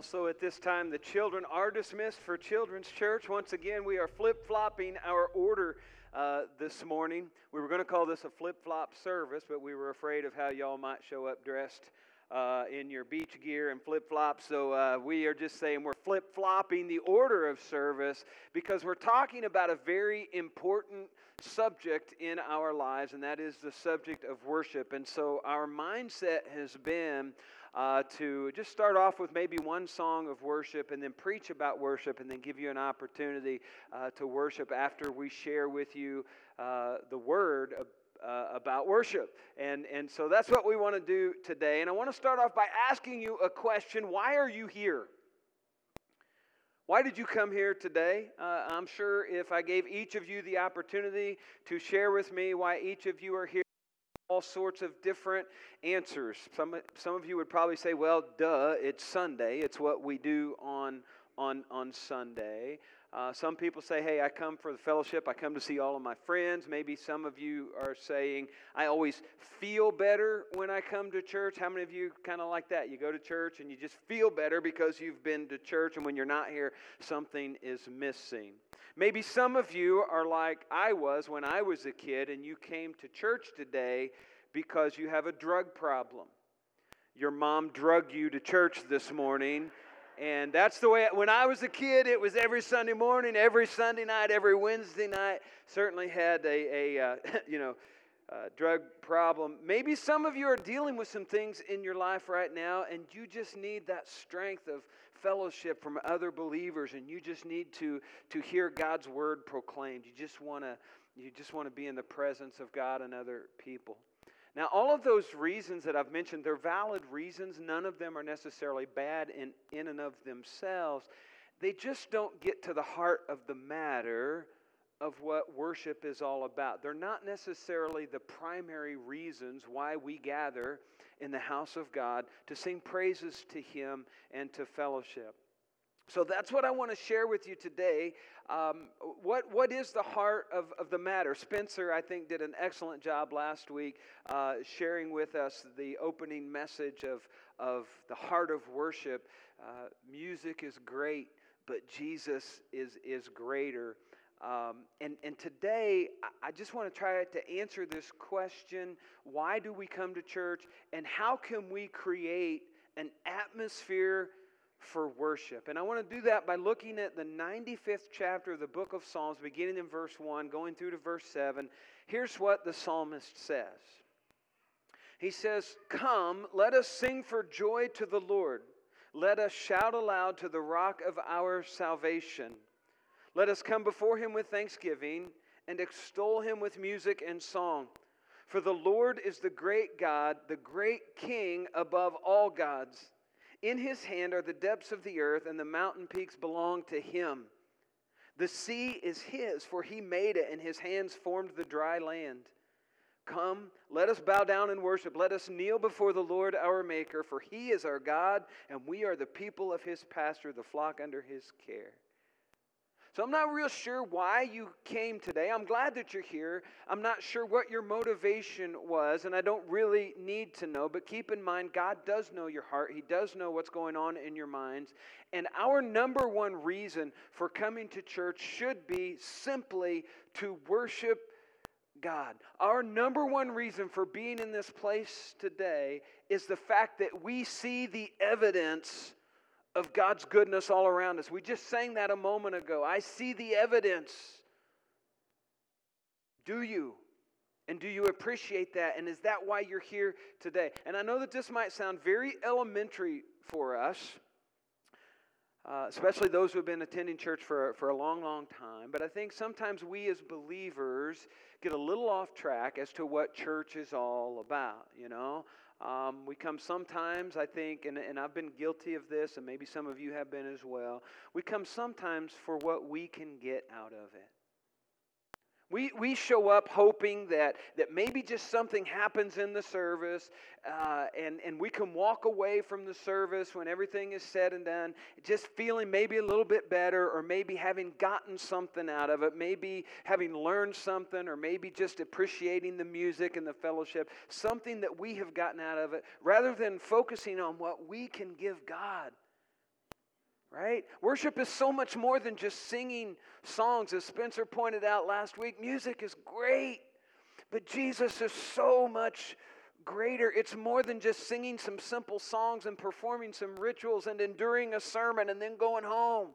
Also, at this time, the children are dismissed for Children's Church. Once again, we are flip flopping our order uh, this morning. We were going to call this a flip flop service, but we were afraid of how y'all might show up dressed uh, in your beach gear and flip flops. So uh, we are just saying we're flip flopping the order of service because we're talking about a very important subject in our lives, and that is the subject of worship. And so our mindset has been uh, to just start off with maybe one song of worship and then preach about worship and then give you an opportunity uh, to worship after we share with you uh, the word uh, about worship. And, and so that's what we want to do today. And I want to start off by asking you a question Why are you here? Why did you come here today? Uh, I'm sure if I gave each of you the opportunity to share with me why each of you are here, all sorts of different answers. Some, some of you would probably say, well, duh, it's Sunday. It's what we do on, on, on Sunday. Uh, some people say, hey, I come for the fellowship. I come to see all of my friends. Maybe some of you are saying, I always feel better when I come to church. How many of you kind of like that? You go to church and you just feel better because you've been to church, and when you're not here, something is missing. Maybe some of you are like I was when I was a kid, and you came to church today because you have a drug problem. Your mom drugged you to church this morning and that's the way, when I was a kid, it was every Sunday morning, every Sunday night, every Wednesday night. Certainly had a, a uh, you know, uh, drug problem. Maybe some of you are dealing with some things in your life right now, and you just need that strength of fellowship from other believers, and you just need to, to hear God's word proclaimed. You just want to you just want to be in the presence of God and other people. Now, all of those reasons that I've mentioned, they're valid reasons. None of them are necessarily bad in, in and of themselves. They just don't get to the heart of the matter of what worship is all about. They're not necessarily the primary reasons why we gather in the house of God to sing praises to Him and to fellowship. So that's what I want to share with you today. Um, what, what is the heart of, of the matter? Spencer, I think, did an excellent job last week uh, sharing with us the opening message of, of the heart of worship. Uh, music is great, but Jesus is, is greater. Um, and, and today, I just want to try to answer this question why do we come to church, and how can we create an atmosphere for worship. And I want to do that by looking at the 95th chapter of the book of Psalms, beginning in verse 1, going through to verse 7. Here's what the psalmist says He says, Come, let us sing for joy to the Lord. Let us shout aloud to the rock of our salvation. Let us come before him with thanksgiving and extol him with music and song. For the Lord is the great God, the great King above all gods. In his hand are the depths of the earth, and the mountain peaks belong to him. The sea is his, for he made it, and his hands formed the dry land. Come, let us bow down and worship. Let us kneel before the Lord our Maker, for he is our God, and we are the people of his pasture, the flock under his care. So I'm not real sure why you came today. I'm glad that you're here. I'm not sure what your motivation was, and I don't really need to know. But keep in mind, God does know your heart, He does know what's going on in your minds. And our number one reason for coming to church should be simply to worship God. Our number one reason for being in this place today is the fact that we see the evidence of God's goodness all around us. We just sang that a moment ago. I see the evidence. Do you? And do you appreciate that? And is that why you're here today? And I know that this might sound very elementary for us, uh, especially those who have been attending church for, for a long, long time. But I think sometimes we as believers get a little off track as to what church is all about, you know? Um, we come sometimes, I think, and, and I've been guilty of this, and maybe some of you have been as well. We come sometimes for what we can get out of it. We, we show up hoping that, that maybe just something happens in the service, uh, and, and we can walk away from the service when everything is said and done, just feeling maybe a little bit better, or maybe having gotten something out of it, maybe having learned something, or maybe just appreciating the music and the fellowship, something that we have gotten out of it, rather than focusing on what we can give God. Right? Worship is so much more than just singing songs. As Spencer pointed out last week, music is great, but Jesus is so much greater. It's more than just singing some simple songs and performing some rituals and enduring a sermon and then going home,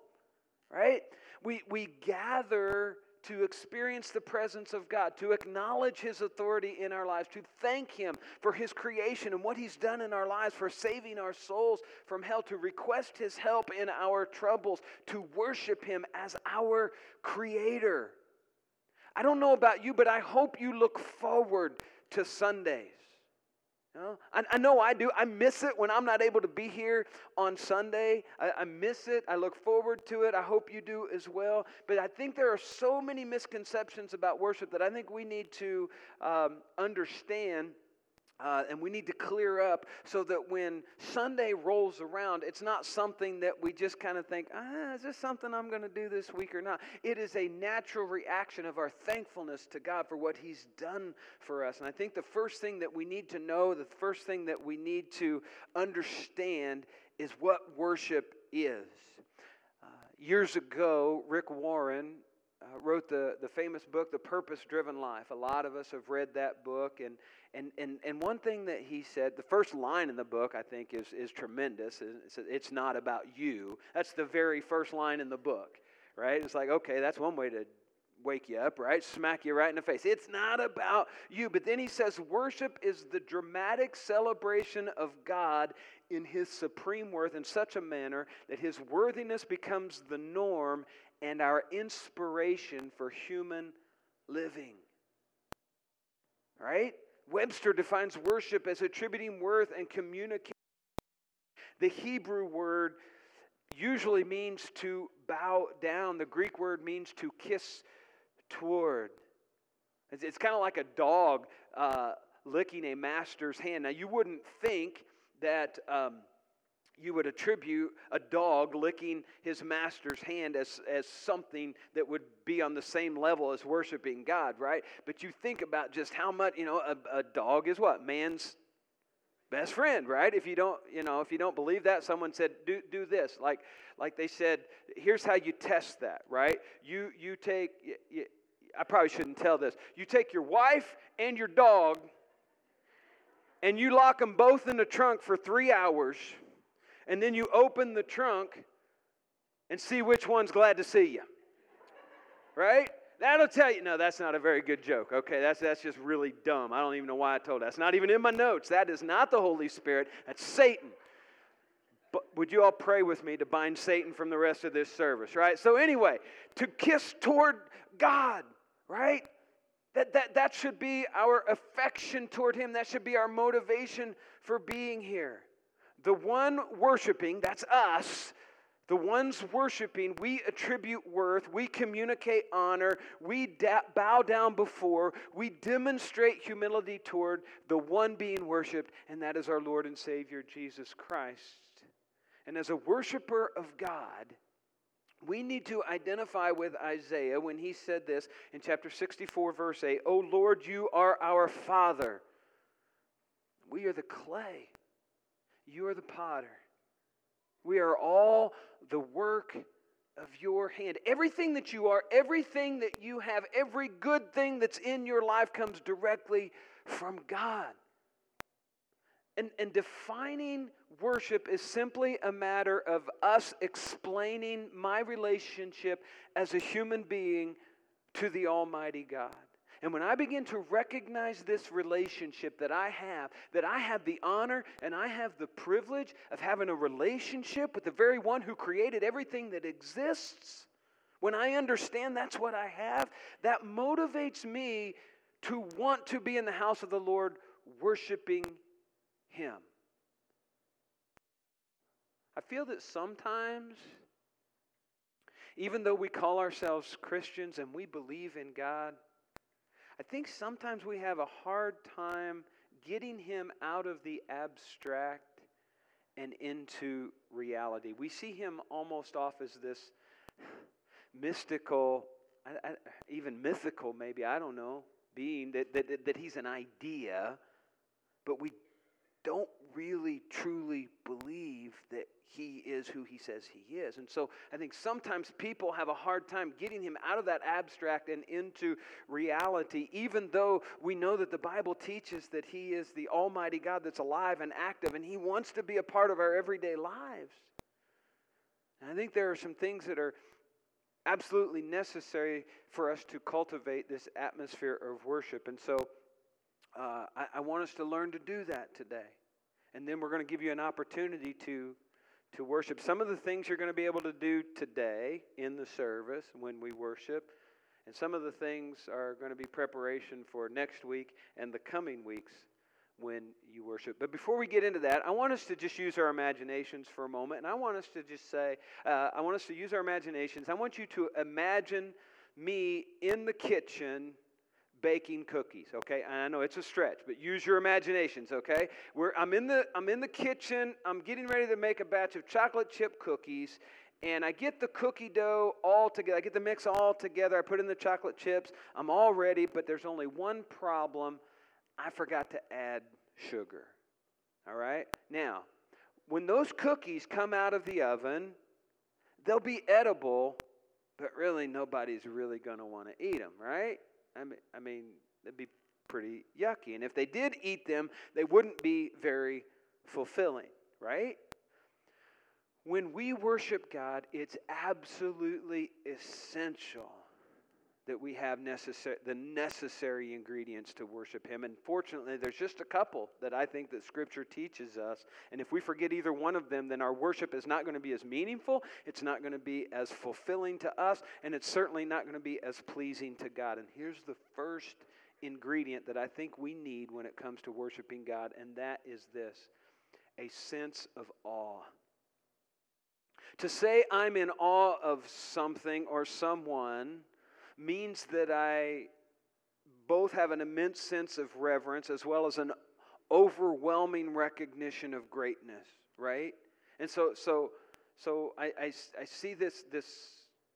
right? We, we gather to experience the presence of God, to acknowledge His authority in our lives, to thank Him for His creation and what He's done in our lives, for saving our souls from hell, to request His help in our troubles, to worship Him as our Creator. I don't know about you, but I hope you look forward to Sundays. Know, I, I, know I do. I miss it when I'm not able to be here on Sunday. I, I miss it. I look forward to it. I hope you do as well. But I think there are so many misconceptions about worship that I think we need to um, understand uh, and we need to clear up so that when Sunday rolls around, it's not something that we just kind of think, ah, is this something I'm going to do this week or not? It is a natural reaction of our thankfulness to God for what He's done for us. And I think the first thing that we need to know, the first thing that we need to understand is what worship is. Uh, years ago, Rick Warren uh, wrote the, the famous book, The Purpose Driven Life. A lot of us have read that book. And, and, and, and one thing that he said, the first line in the book, I think, is, is tremendous. It's, it's not about you. That's the very first line in the book, right? It's like, okay, that's one way to wake you up, right? Smack you right in the face. It's not about you. But then he says, worship is the dramatic celebration of God in his supreme worth in such a manner that his worthiness becomes the norm and our inspiration for human living. Right? Webster defines worship as attributing worth and communicating. The Hebrew word usually means to bow down. The Greek word means to kiss toward. It's, it's kind of like a dog uh, licking a master's hand. Now, you wouldn't think that. Um, you would attribute a dog licking his master's hand as, as something that would be on the same level as worshiping God, right? But you think about just how much, you know, a, a dog is what? Man's best friend, right? If you don't, you know, if you don't believe that, someone said, do, do this. Like, like they said, here's how you test that, right? You, you take, you, you, I probably shouldn't tell this. You take your wife and your dog and you lock them both in the trunk for three hours – and then you open the trunk and see which one's glad to see you. Right? That'll tell you. No, that's not a very good joke. Okay, that's, that's just really dumb. I don't even know why I told that. That's not even in my notes. That is not the Holy Spirit, that's Satan. But would you all pray with me to bind Satan from the rest of this service, right? So, anyway, to kiss toward God, right? That, that, that should be our affection toward Him. That should be our motivation for being here the one worshiping, that's us, the ones worshiping, we attribute worth, we communicate honor, we da- bow down before, we demonstrate humility toward the one being worshiped, and that is our Lord and Savior Jesus Christ. And as a worshiper of God, we need to identify with Isaiah when he said this in chapter 64, verse 8 O Lord, you are our Father. We are the clay. You are the potter. We are all the work of your hand. Everything that you are, everything that you have, every good thing that's in your life comes directly from God. And, and defining worship is simply a matter of us explaining my relationship as a human being to the Almighty God. And when I begin to recognize this relationship that I have, that I have the honor and I have the privilege of having a relationship with the very one who created everything that exists, when I understand that's what I have, that motivates me to want to be in the house of the Lord worshiping Him. I feel that sometimes, even though we call ourselves Christians and we believe in God, I think sometimes we have a hard time getting him out of the abstract and into reality. We see him almost off as this mystical, even mythical, maybe, I don't know, being, that, that, that he's an idea, but we don't really truly believe that he is who he says he is. And so I think sometimes people have a hard time getting him out of that abstract and into reality, even though we know that the Bible teaches that he is the Almighty God that's alive and active, and he wants to be a part of our everyday lives. And I think there are some things that are absolutely necessary for us to cultivate this atmosphere of worship. And so uh, I, I want us to learn to do that today. And then we're going to give you an opportunity to, to worship. Some of the things you're going to be able to do today in the service when we worship. And some of the things are going to be preparation for next week and the coming weeks when you worship. But before we get into that, I want us to just use our imaginations for a moment. And I want us to just say, uh, I want us to use our imaginations. I want you to imagine me in the kitchen baking cookies okay? And i know it's a stretch but use your imaginations okay? I'm in the i'm in the kitchen. I'm getting ready to make a batch of chocolate chip cookies and i get the cookie dough all together i get the mix all together. I put in the chocolate chips. I'm all ready but there's only one problem. I forgot to add sugar all right? Now when those cookies come out of the oven they'll be edible but really nobody's really going to want to eat them right I mean, I mean, it'd be pretty yucky. And if they did eat them, they wouldn't be very fulfilling, right? When we worship God, it's absolutely essential that we have necessary, the necessary ingredients to worship Him. And fortunately, there's just a couple that I think that Scripture teaches us. And if we forget either one of them, then our worship is not going to be as meaningful, it's not going to be as fulfilling to us, and it's certainly not going to be as pleasing to God. And here's the first ingredient that I think we need when it comes to worshiping God, and that is this a sense of awe. To say I'm in awe of something or someone means that I both have an immense sense of reverence as well as an overwhelming recognition of greatness, right? And so, so, so I, I, I see this, this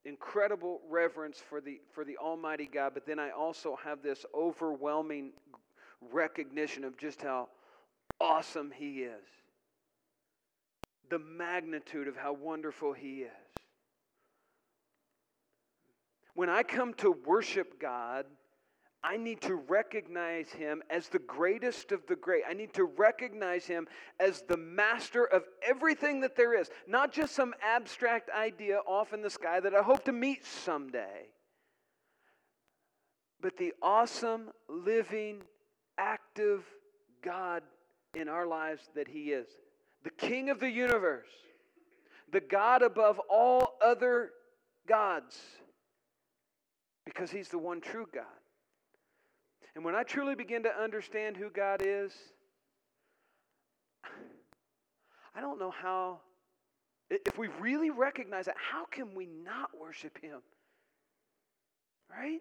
incredible reverence for the, for the Almighty God, but then I also have this overwhelming recognition of just how awesome He is, the magnitude of how wonderful He is. When I come to worship God, I need to recognize him as the greatest of the great. I need to recognize him as the master of everything that there is, not just some abstract idea off in the sky that I hope to meet someday, but the awesome, living, active God in our lives that he is. The King of the universe, the God above all other gods because He's the one true God. And when I truly begin to understand who God is, I don't know how, if we really recognize that, how can we not worship Him? Right?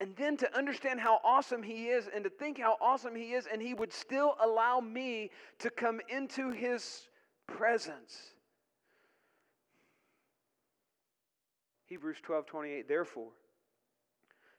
And then to understand how awesome He is and to think how awesome He is, and He would still allow me to come into His presence. Hebrews 12 28, therefore,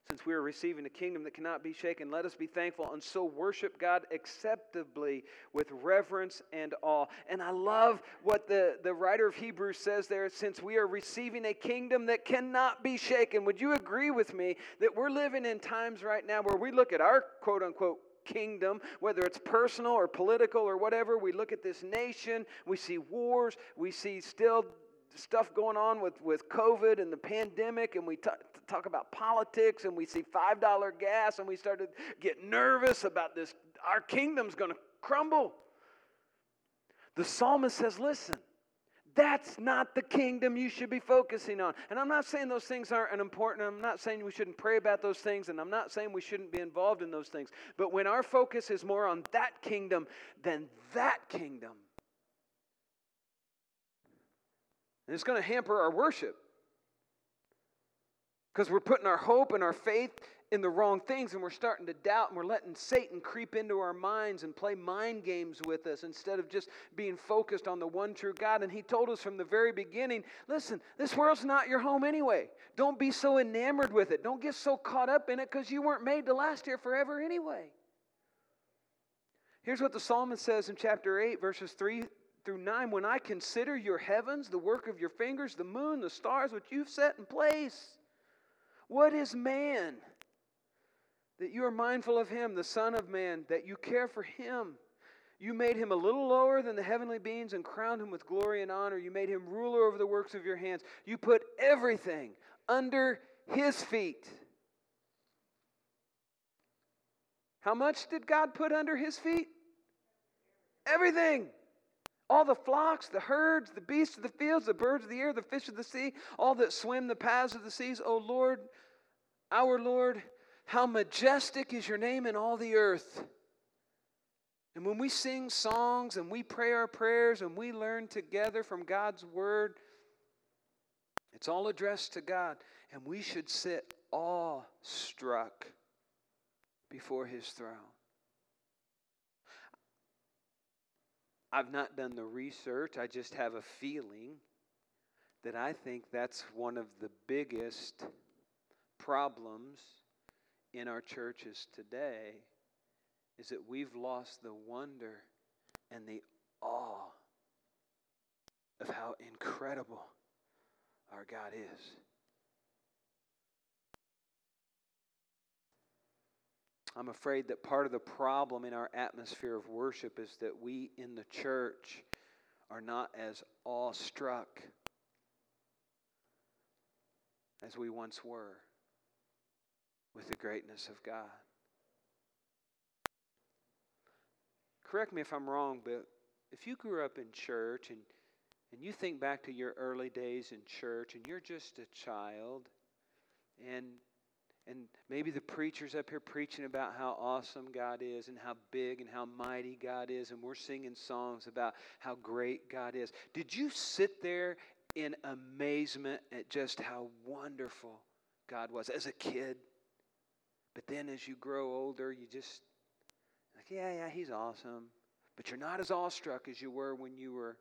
since we are receiving a kingdom that cannot be shaken, let us be thankful and so worship God acceptably with reverence and awe. And I love what the, the writer of Hebrews says there since we are receiving a kingdom that cannot be shaken. Would you agree with me that we're living in times right now where we look at our quote unquote kingdom, whether it's personal or political or whatever. We look at this nation, we see wars, we see still stuff going on with, with COVID and the pandemic, and we t- talk about politics, and we see $5 gas, and we start to get nervous about this. Our kingdom's going to crumble. The psalmist says, Listen, that's not the kingdom you should be focusing on. And I'm not saying those things aren't important. I'm not saying we shouldn't pray about those things. And I'm not saying we shouldn't be involved in those things. But when our focus is more on that kingdom than that kingdom, And it's going to hamper our worship because we're putting our hope and our faith in the wrong things and we're starting to doubt and we're letting Satan creep into our minds and play mind games with us instead of just being focused on the one true God. And he told us from the very beginning listen, this world's not your home anyway. Don't be so enamored with it. Don't get so caught up in it because you weren't made to last here forever anyway. Here's what the psalmist says in chapter 8, verses 3 through 9 When I consider your heavens, the work of your fingers, the moon, the stars which you've set in place, what is man that you are mindful of him, the Son of Man, that you care for him? You made him a little lower than the heavenly beings and crowned him with glory and honor. You made him ruler over the works of your hands. You put everything under his feet. How much did God put under his feet? Everything. All the flocks, the herds, the beasts of the fields, the birds of the air, the fish of the sea, all that swim the paths of the seas. O Lord, our Lord, how majestic is your name in all the earth. And when we sing songs and we pray our prayers and we learn together from God's word, it's all addressed to God. And we should sit awe-struck before his throne. I've not done the research, I just have a feeling that I think that's one of the biggest problems in our churches today is that we've lost the wonder and the awe of how incredible our God is. I'm afraid that part of the problem in our atmosphere of worship is that we in the church are not as awestruck as we once were with the greatness of God. correct me if I'm wrong, but if you grew up in church and, and you think back to your early days in church and you're just a child and and maybe the preacher's up here preaching about how awesome God is and how big and how mighty God is, and we're singing songs about how great God is. Did you sit there in amazement at just how wonderful God was as a kid? But then as you grow older, you just like, yeah, yeah, he's awesome. But you're not as awestruck as you were when you were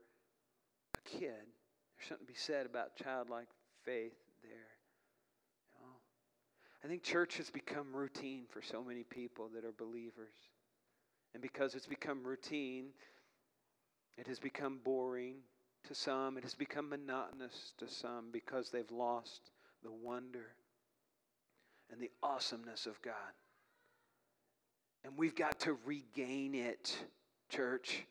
a kid. There's something to be said about childlike faith? I think church has become routine for so many people that are believers. And because it's become routine, it has become boring to some, it has become monotonous to some because they've lost the wonder and the awesomeness of God. And we've got to regain it, church.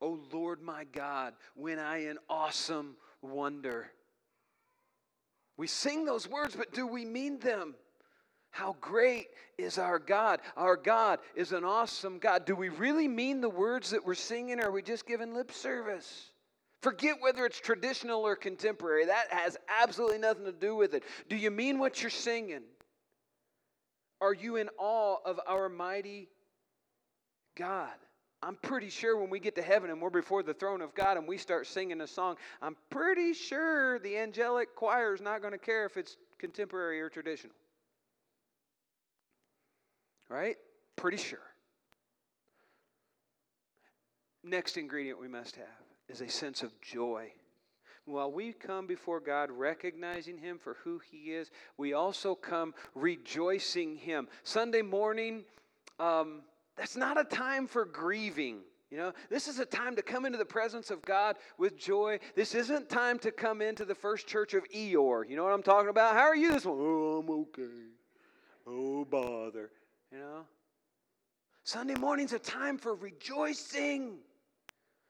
Oh Lord my God, when I in awesome wonder. We sing those words, but do we mean them? How great is our God? Our God is an awesome God. Do we really mean the words that we're singing, or are we just giving lip service? Forget whether it's traditional or contemporary. That has absolutely nothing to do with it. Do you mean what you're singing? Are you in awe of our mighty God? I'm pretty sure when we get to heaven and we're before the throne of God and we start singing a song, I'm pretty sure the angelic choir is not going to care if it's contemporary or traditional. Right? Pretty sure. Next ingredient we must have is a sense of joy while we come before God recognizing Him for who He is, we also come rejoicing Him. Sunday morning, um, that's not a time for grieving. You know, this is a time to come into the presence of God with joy. This isn't time to come into the first church of Eeyore. You know what I'm talking about? How are you this one? Oh, I'm okay. Oh, bother. You know? Sunday morning's a time for rejoicing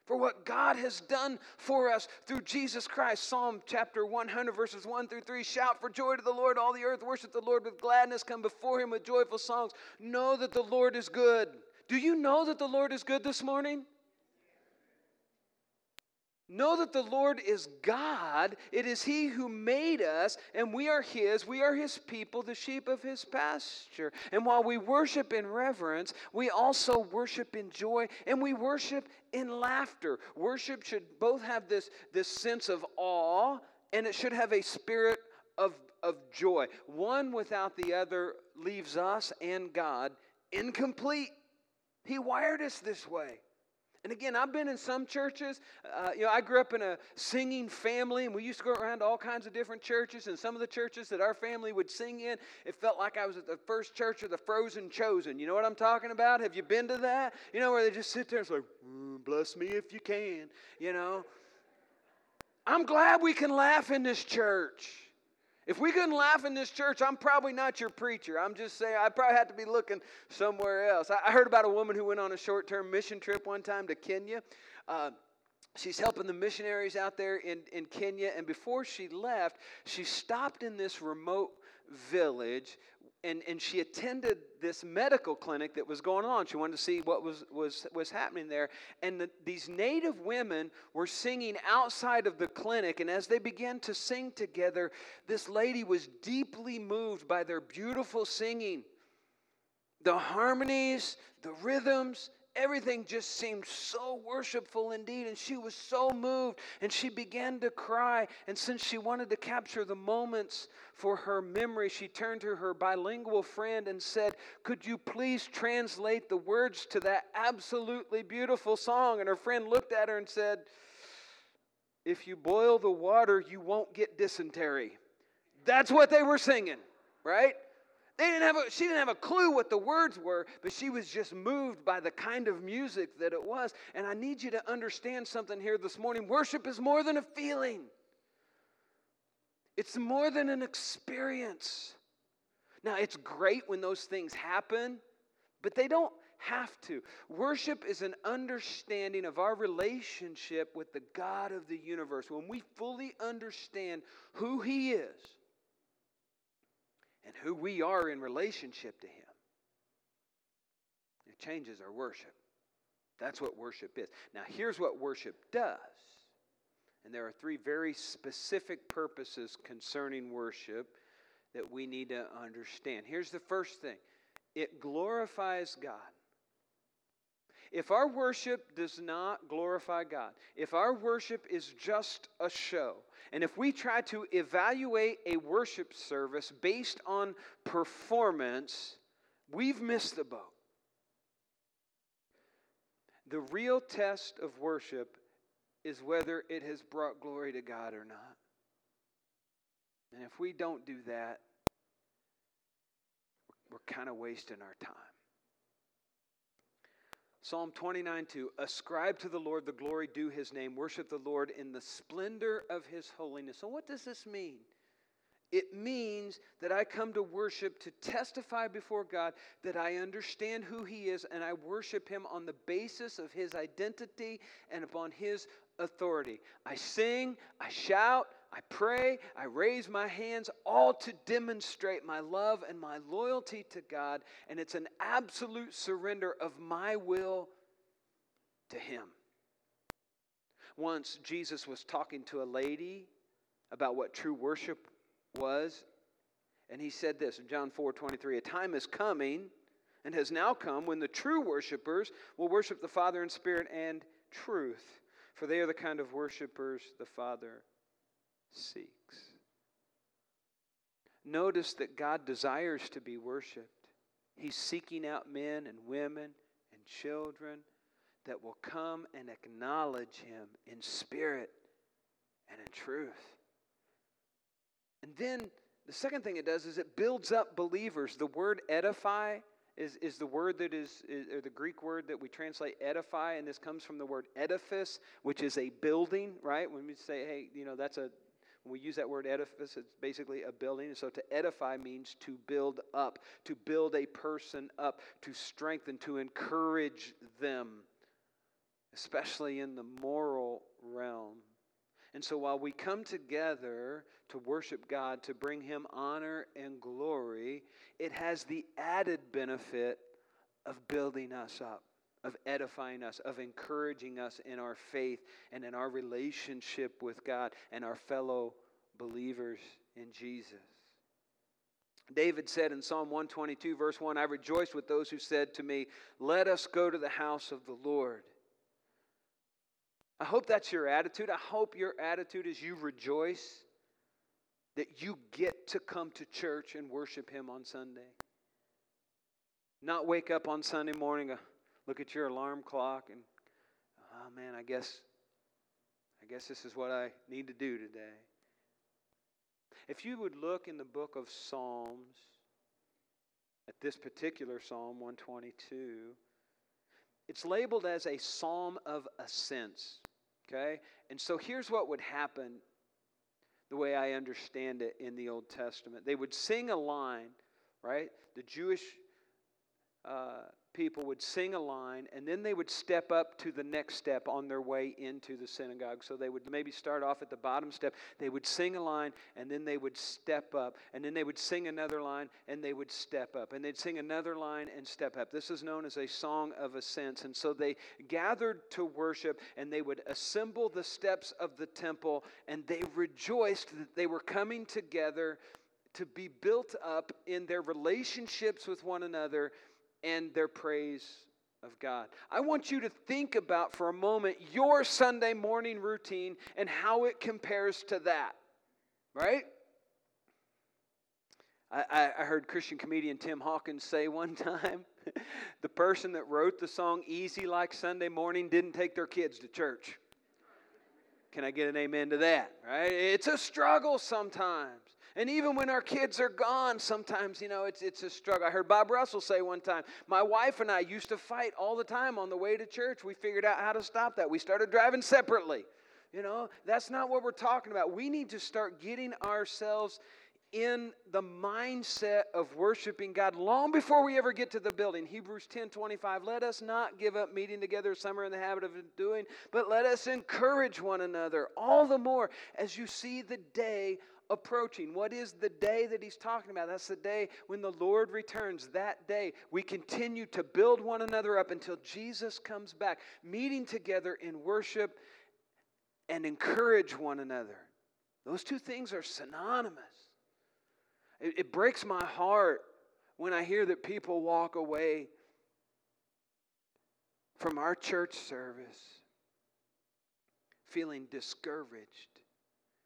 for what God has done for us through Jesus Christ. Psalm chapter 100, verses 1 through 3 Shout for joy to the Lord, all the earth. Worship the Lord with gladness. Come before him with joyful songs. Know that the Lord is good. Do you know that the Lord is good this morning? Know that the Lord is God. It is He who made us, and we are His. We are His people, the sheep of His pasture. And while we worship in reverence, we also worship in joy and we worship in laughter. Worship should both have this, this sense of awe and it should have a spirit of, of joy. One without the other leaves us and God incomplete. He wired us this way. And again, I've been in some churches. Uh, you know, I grew up in a singing family, and we used to go around to all kinds of different churches. And some of the churches that our family would sing in, it felt like I was at the first church of the frozen chosen. You know what I'm talking about? Have you been to that? You know, where they just sit there and say, mm, bless me if you can, you know? I'm glad we can laugh in this church. If we couldn't laugh in this church, I'm probably not your preacher. I'm just saying, I probably have to be looking somewhere else. I heard about a woman who went on a short term mission trip one time to Kenya. Uh, she's helping the missionaries out there in, in Kenya. And before she left, she stopped in this remote village and, and she attended this medical clinic that was going on. She wanted to see what was, was, was happening there. And the, these native women were singing outside of the clinic. And as they began to sing together, this lady was deeply moved by their beautiful singing. The harmonies, the rhythms, everything just seemed so worshipful indeed. And she was so moved and she began to cry. And since she wanted to capture the moments for her memory, she turned to her bilingual friend and said, Could you please translate the words to that absolutely beautiful song? And her friend looked at her and said, If you boil the water, you won't get dysentery. That's what they were singing, right? They didn't have a, she didn't have a clue what the words were, but she was just moved by the kind of music that it was. And I need you to understand something here this morning. Worship is more than a feeling, it's more than an experience. Now, it's great when those things happen, but they don't have to. Worship is an understanding of our relationship with the God of the universe. When we fully understand who He is and who we are in relationship to Him. It changes our worship. That's what worship is. Now, here's what worship does. And there are three very specific purposes concerning worship that we need to understand. Here's the first thing it glorifies God. If our worship does not glorify God, if our worship is just a show, and if we try to evaluate a worship service based on performance, we've missed the boat. The real test of worship is whether it has brought glory to God or not. And if we don't do that, we're kind of wasting our time. Psalm 29 2 Ascribe to the Lord the glory due his name, worship the Lord in the splendor of his holiness. So, what does this mean? It means that I come to worship to testify before God that I understand who He is and I worship Him on the basis of His identity and upon His authority. I sing, I shout, I pray, I raise my hands, all to demonstrate my love and my loyalty to God. And it's an absolute surrender of my will to Him. Once Jesus was talking to a lady about what true worship was, and he said this in John 4 23 A time is coming and has now come when the true worshipers will worship the Father in spirit and truth, for they are the kind of worshipers the Father seeks. Notice that God desires to be worshiped. He's seeking out men and women and children that will come and acknowledge Him in spirit and in truth. And then the second thing it does is it builds up believers. The word edify is, is the word that is, is, or the Greek word that we translate edify, and this comes from the word edifice, which is a building, right? When we say, hey, you know, that's a when we use that word edifice, it's basically a building. And So to edify means to build up, to build a person up, to strengthen, to encourage them, especially in the moral realm. And so while we come together to worship God, to bring Him honor and glory, it has the added benefit of building us up of edifying us, of encouraging us in our faith and in our relationship with God and our fellow believers in Jesus. David said in Psalm 122, verse 1 I rejoiced with those who said to me, Let us go to the house of the Lord. I hope that's your attitude. I hope your attitude is you rejoice that you get to come to church and worship Him on Sunday. Not wake up on Sunday morning, uh, look at your alarm clock and oh man, I guess I guess this is what I need to do today. If you would look in the book of Psalms, at this particular Psalm 122, it's labeled as a psalm of ascents. Okay? And so here's what would happen the way I understand it in the Old Testament. They would sing a line, right? The Jewish uh, people would sing a line and then they would step up to the next step on their way into the synagogue. So they would maybe start off at the bottom step. They would sing a line and then they would step up. And then they would sing another line and they would step up. And they'd sing another line and step up. This is known as a song of ascents. And so they gathered to worship and they would assemble the steps of the temple and they rejoiced that they were coming together to be built up in their relationships with one another and their praise of God. I want you to think about for a moment your Sunday morning routine and how it compares to that, right? I, I heard Christian comedian Tim Hawkins say one time the person that wrote the song Easy Like Sunday Morning didn't take their kids to church. Can I get an amen to that? Right? It's a struggle sometimes. And even when our kids are gone, sometimes, you know, it's, it's a struggle. I heard Bob Russell say one time, My wife and I used to fight all the time on the way to church. We figured out how to stop that. We started driving separately. You know, that's not what we're talking about. We need to start getting ourselves in the mindset of worshiping God long before we ever get to the building. Hebrews 10 25. Let us not give up meeting together as some are in the habit of doing, but let us encourage one another all the more as you see the day approaching. What is the day that he's talking about? That's the day when the Lord returns. That day, we continue to build one another up until Jesus comes back, meeting together in worship and encourage one another. Those two things are synonymous. It, it breaks my heart when I hear that people walk away from our church service feeling discouraged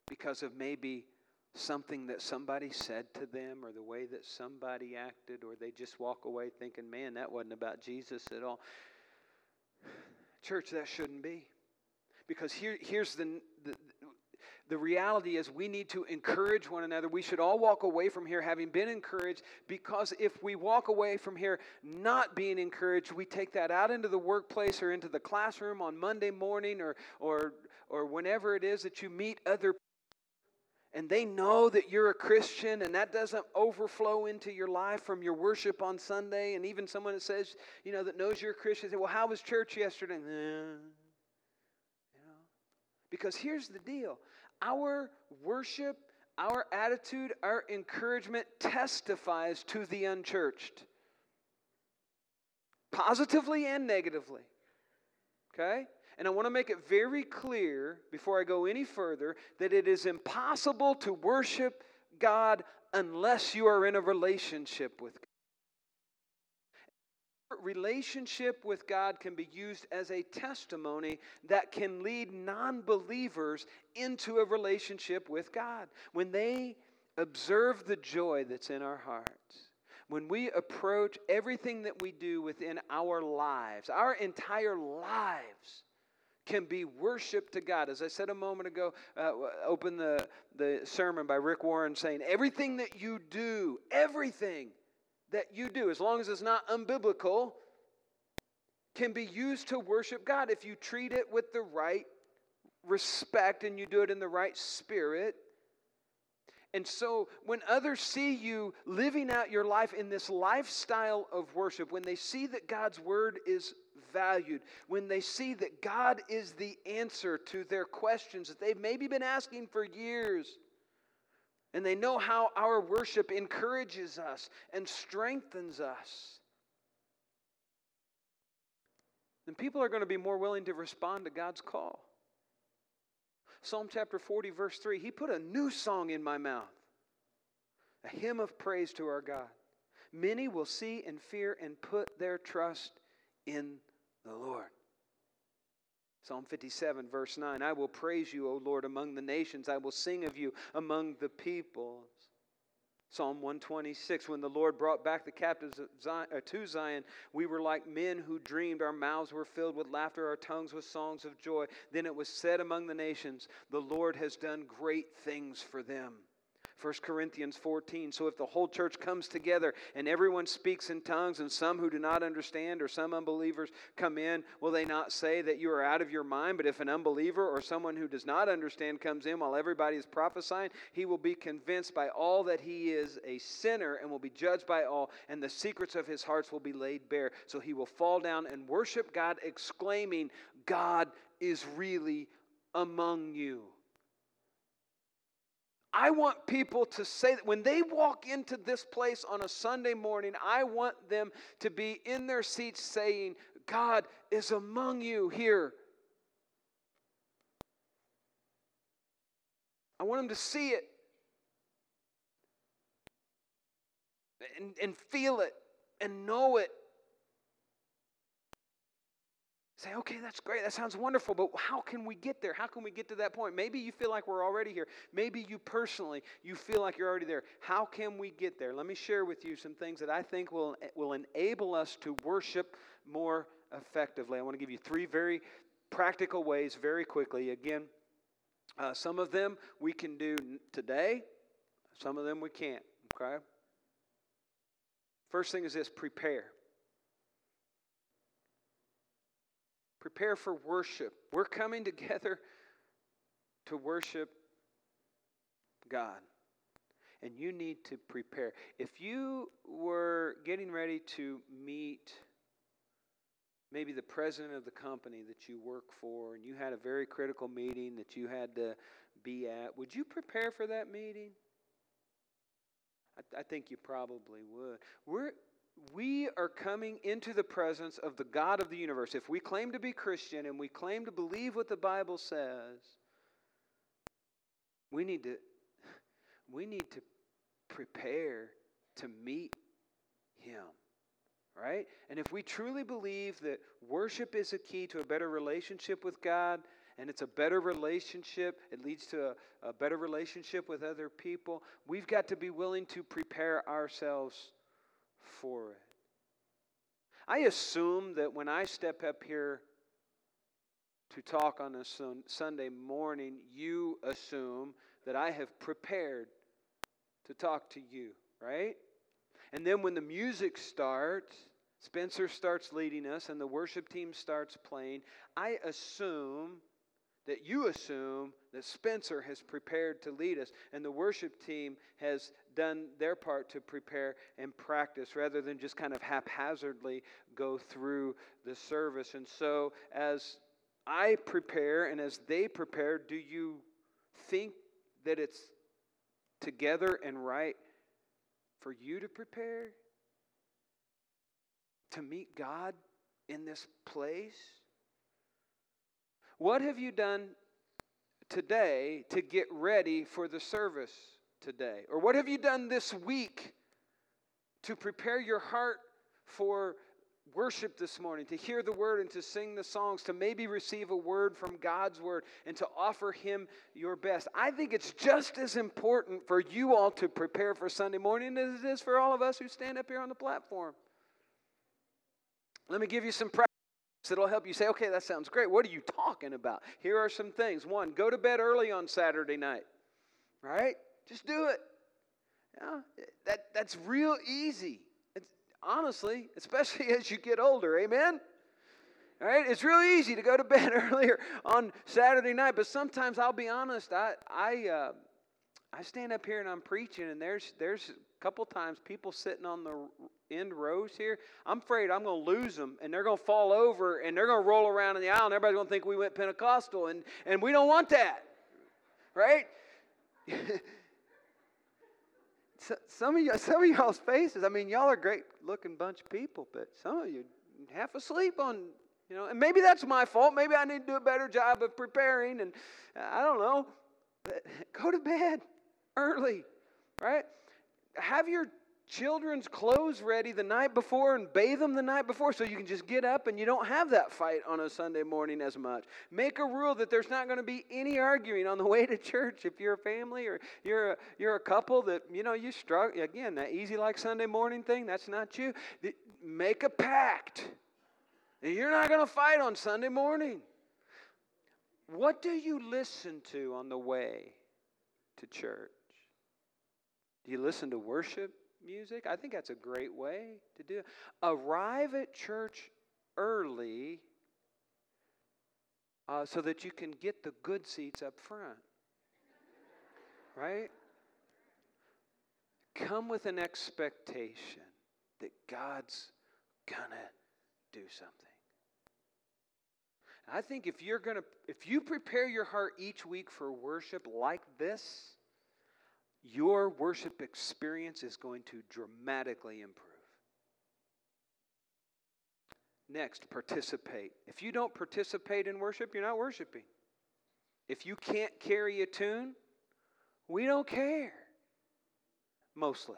because of maybe something that somebody said to them or the way that somebody acted, or they just walk away thinking, man, that wasn't about Jesus at all. Church, that shouldn't be. Because here, here's the, the, the reality is we need to encourage one another. We should all walk away from here having been encouraged because if we walk away from here not being encouraged, we take that out into the workplace or into the classroom on Monday morning or, or, or whenever it is that you meet other and they know that you're a Christian and that doesn't overflow into your life from your worship on Sunday, and even someone that says, you know, that knows you're a Christian, say, well, how was church yesterday? Eh, you know, because here's the deal our worship, our attitude, our encouragement testifies to the unchurched, positively and negatively. Okay? And I want to make it very clear before I go any further that it is impossible to worship God unless you are in a relationship with God. Relationship with God can be used as a testimony that can lead non believers into a relationship with God. When they observe the joy that's in our hearts, when we approach everything that we do within our lives, our entire lives, can be worship to God. As I said a moment ago, uh, open the, the sermon by Rick Warren saying, Everything that you do, everything that you do, as long as it's not unbiblical, can be used to worship God if you treat it with the right respect and you do it in the right spirit. And so, when others see you living out your life in this lifestyle of worship, when they see that God's word is valued, when they see that God is the answer to their questions that they've maybe been asking for years, and they know how our worship encourages us and strengthens us, then people are going to be more willing to respond to God's call. Psalm chapter 40, verse 3 He put a new song in my mouth, a hymn of praise to our God. Many will see and fear and put their trust in the Lord. Psalm 57, verse 9 I will praise you, O Lord, among the nations. I will sing of you among the peoples. Psalm 126 When the Lord brought back the captives uh, to Zion, we were like men who dreamed. Our mouths were filled with laughter, our tongues with songs of joy. Then it was said among the nations, The Lord has done great things for them. 1 Corinthians 14. So if the whole church comes together and everyone speaks in tongues, and some who do not understand or some unbelievers come in, will they not say that you are out of your mind? But if an unbeliever or someone who does not understand comes in while everybody is prophesying, he will be convinced by all that he is a sinner and will be judged by all, and the secrets of his hearts will be laid bare. So he will fall down and worship God, exclaiming, God is really among you. I want people to say that when they walk into this place on a Sunday morning, I want them to be in their seats saying, God is among you here. I want them to see it and, and feel it and know it say, okay, that's great. That sounds wonderful, but how can we get there? How can we get to that point? Maybe you feel like we're already here. Maybe you personally, you feel like you're already there. How can we get there? Let me share with you some things that I think will, will enable us to worship more effectively. I want to give you three very practical ways very quickly. Again, uh, some of them we can do today, some of them we can't, okay? First thing is this prepare. Prepare for worship. We're coming together to worship God. And you need to prepare. If you were getting ready to meet maybe the president of the company that you work for and you had a very critical meeting that you had to be at, would you prepare for that meeting? I, I think you probably would. We're, we are coming into the presence of the God of the universe. If we claim to be Christian and we claim to believe what the Bible says, we need to we need to prepare to meet him. Right? And if we truly believe that worship is a key to a better relationship with God, and it's a better relationship, it leads to a, a better relationship with other people, we've got to be willing to prepare ourselves for it. I assume that when I step up here to talk on a Sunday morning, you assume that I have prepared to talk to you, right? And then when the music starts, Spencer starts leading us and the worship team starts playing, I assume that you assume that Spencer has prepared to lead us and the worship team has done their part to prepare and practice rather than just kind of haphazardly go through the service. And so, as I prepare and as they prepare, do you think that it's together and right for you to prepare to meet God in this place? What have you done today to get ready for the service today? Or what have you done this week to prepare your heart for worship this morning, to hear the word and to sing the songs, to maybe receive a word from God's word and to offer Him your best. I think it's just as important for you all to prepare for Sunday morning as it is for all of us who stand up here on the platform. Let me give you some practice. It'll help you say, okay, that sounds great. What are you talking about? Here are some things. One, go to bed early on Saturday night, right? Just do it. Yeah, that, that's real easy. It's, honestly, especially as you get older, amen? All right, it's really easy to go to bed earlier on Saturday night, but sometimes I'll be honest, I, I, uh, I stand up here and I'm preaching, and there's, there's a couple times people sitting on the end rows here, I'm afraid I'm going to lose them and they're going to fall over and they're going to roll around in the aisle and everybody's going to think we went Pentecostal and, and we don't want that. Right? some of you, some of y'all's faces, I mean, y'all are great looking bunch of people, but some of you half asleep on, you know, and maybe that's my fault. Maybe I need to do a better job of preparing and I don't know. But go to bed early, right? Have your children's clothes ready the night before and bathe them the night before so you can just get up and you don't have that fight on a Sunday morning as much. Make a rule that there's not going to be any arguing on the way to church if you're a family or you're a, you're a couple that, you know, you struggle. Again, that easy like Sunday morning thing, that's not you. Make a pact. You're not going to fight on Sunday morning. What do you listen to on the way to church? Do you listen to worship? Music. I think that's a great way to do it. Arrive at church early uh, so that you can get the good seats up front. Right? Come with an expectation that God's gonna do something. I think if you're gonna if you prepare your heart each week for worship like this, your worship experience is going to dramatically improve. Next, participate. If you don't participate in worship, you're not worshiping. If you can't carry a tune, we don't care. Mostly.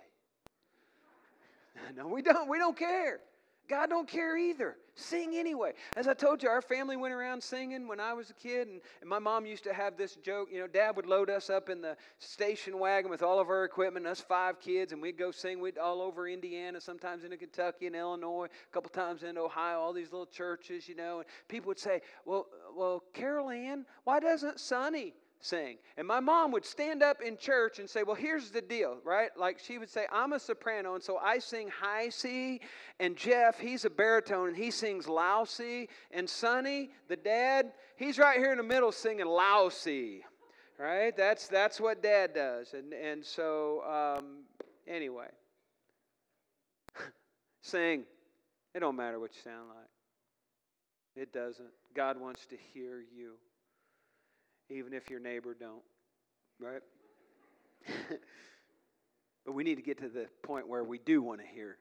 no, we don't. We don't care. God don't care either. Sing anyway. As I told you, our family went around singing when I was a kid, and, and, my mom used to have this joke. You know, Dad would load us up in the station wagon with all of our equipment, us five kids, and we'd go sing. We'd all over Indiana, sometimes into Kentucky and Illinois, a couple times into Ohio, all these little churches, you know. And people would say, "Well, well, Carol Ann, why doesn't Sonny sing. And my mom would stand up in church and say, Well, here's the deal, right? Like she would say, I'm a soprano, and so I sing high C, and Jeff, he's a baritone, and he sings low C, and Sonny, the dad, he's right here in the middle singing low C. Right? That's that's what dad does. And and so um, anyway. sing. It don't matter what you sound like. It doesn't. God wants to hear you even if your neighbor don't, right? but we need to get to the point where we do want to hear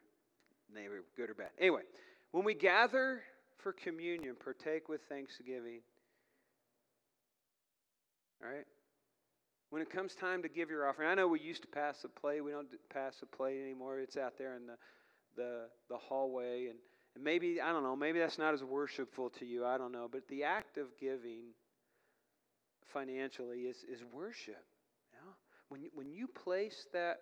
neighbor, good or bad. Anyway, when we gather for communion, partake with thanksgiving. All right? When it comes time to give your offering, I know we used to pass the plate. We don't pass the plate anymore. It's out there in the, the, the hallway. And, and maybe, I don't know, maybe that's not as worshipful to you. I don't know. But the act of giving financially is, is worship. Yeah? When, when you place that,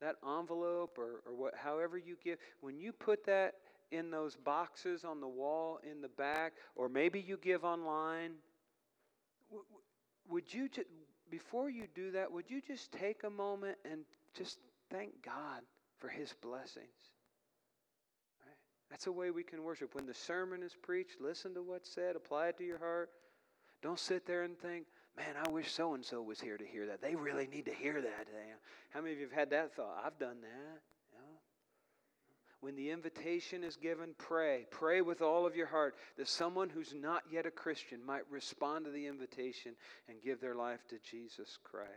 that envelope or, or what, however you give, when you put that in those boxes on the wall in the back, or maybe you give online, would you, before you do that, would you just take a moment and just thank God for His blessings? That's a way we can worship. When the sermon is preached, listen to what's said, apply it to your heart. Don't sit there and think, man, I wish so and so was here to hear that. They really need to hear that. How many of you have had that thought? I've done that. When the invitation is given, pray. Pray with all of your heart that someone who's not yet a Christian might respond to the invitation and give their life to Jesus Christ.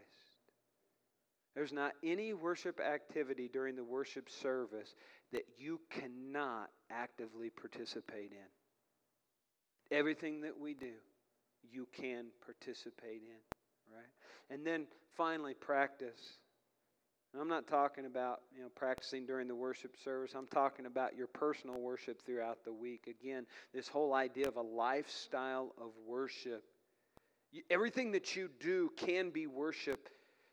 There's not any worship activity during the worship service that you cannot actively participate in. Everything that we do you can participate in, right? And then finally, practice. And I'm not talking about you know practicing during the worship service. I'm talking about your personal worship throughout the week. Again, this whole idea of a lifestyle of worship. Everything that you do can be worship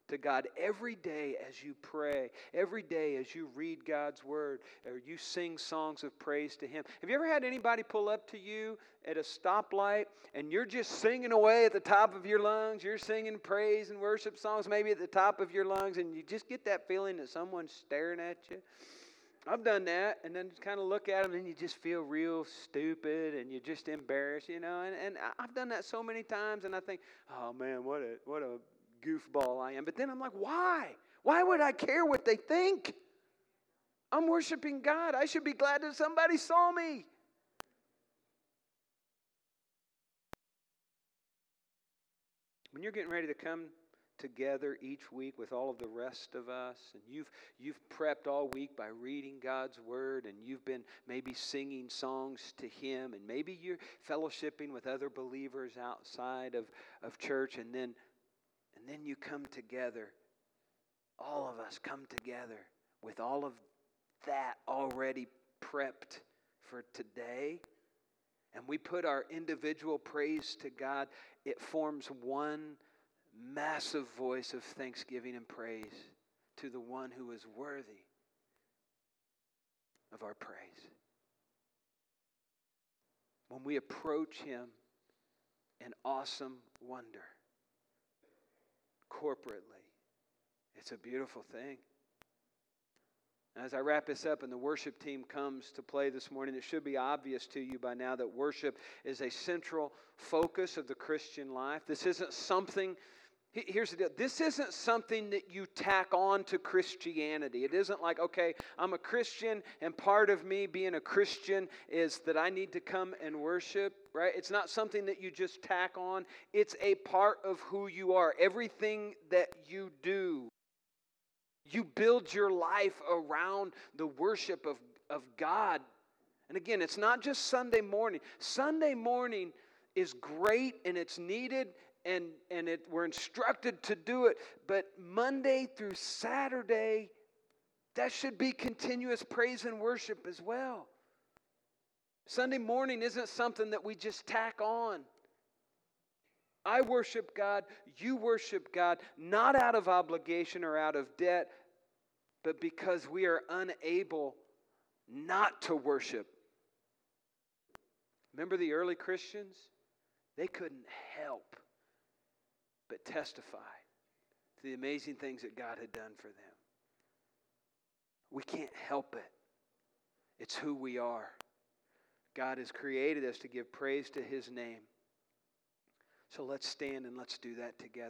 to God every day as you pray, every day as you read God's word, or you sing songs of praise to Him. Have you ever had anybody pull up to you at a stoplight and you're just singing away at the top of your lungs? You're singing praise and worship songs, maybe at the top of your lungs, and you just get that feeling that someone's staring at you? I've done that, and then kind of look at them, and you just feel real stupid, and you're just embarrassed, you know. And, and I've done that so many times, and I think, oh man, what a what a goofball I am. But then I'm like, why? Why would I care what they think? I'm worshiping God. I should be glad that somebody saw me. When you're getting ready to come together each week with all of the rest of us and you've you've prepped all week by reading God's word and you've been maybe singing songs to him and maybe you're fellowshipping with other believers outside of, of church and then and then you come together. All of us come together with all of that already prepped for today, and we put our individual praise to God, it forms one massive voice of thanksgiving and praise to the one who is worthy of our praise. When we approach Him in awesome wonder, corporately, it's a beautiful thing. As I wrap this up and the worship team comes to play this morning, it should be obvious to you by now that worship is a central focus of the Christian life. This isn't something Here's the deal. This isn't something that you tack on to Christianity. It isn't like, okay, I'm a Christian, and part of me being a Christian is that I need to come and worship, right? It's not something that you just tack on. It's a part of who you are. Everything that you do, you build your life around the worship of, of God. And again, it's not just Sunday morning. Sunday morning is great and it's needed and, and it, we're instructed to do it. But Monday through Saturday, that should be continuous praise and worship as well. Sunday morning isn't something that we just tack on. I worship God, you worship God, not out of obligation or out of debt, but because we are unable not to worship. Remember the early Christians? They couldn't help but testify to the amazing things that God had done for them. We can't help it, it's who we are. God has created us to give praise to His name. So let's stand and let's do that together.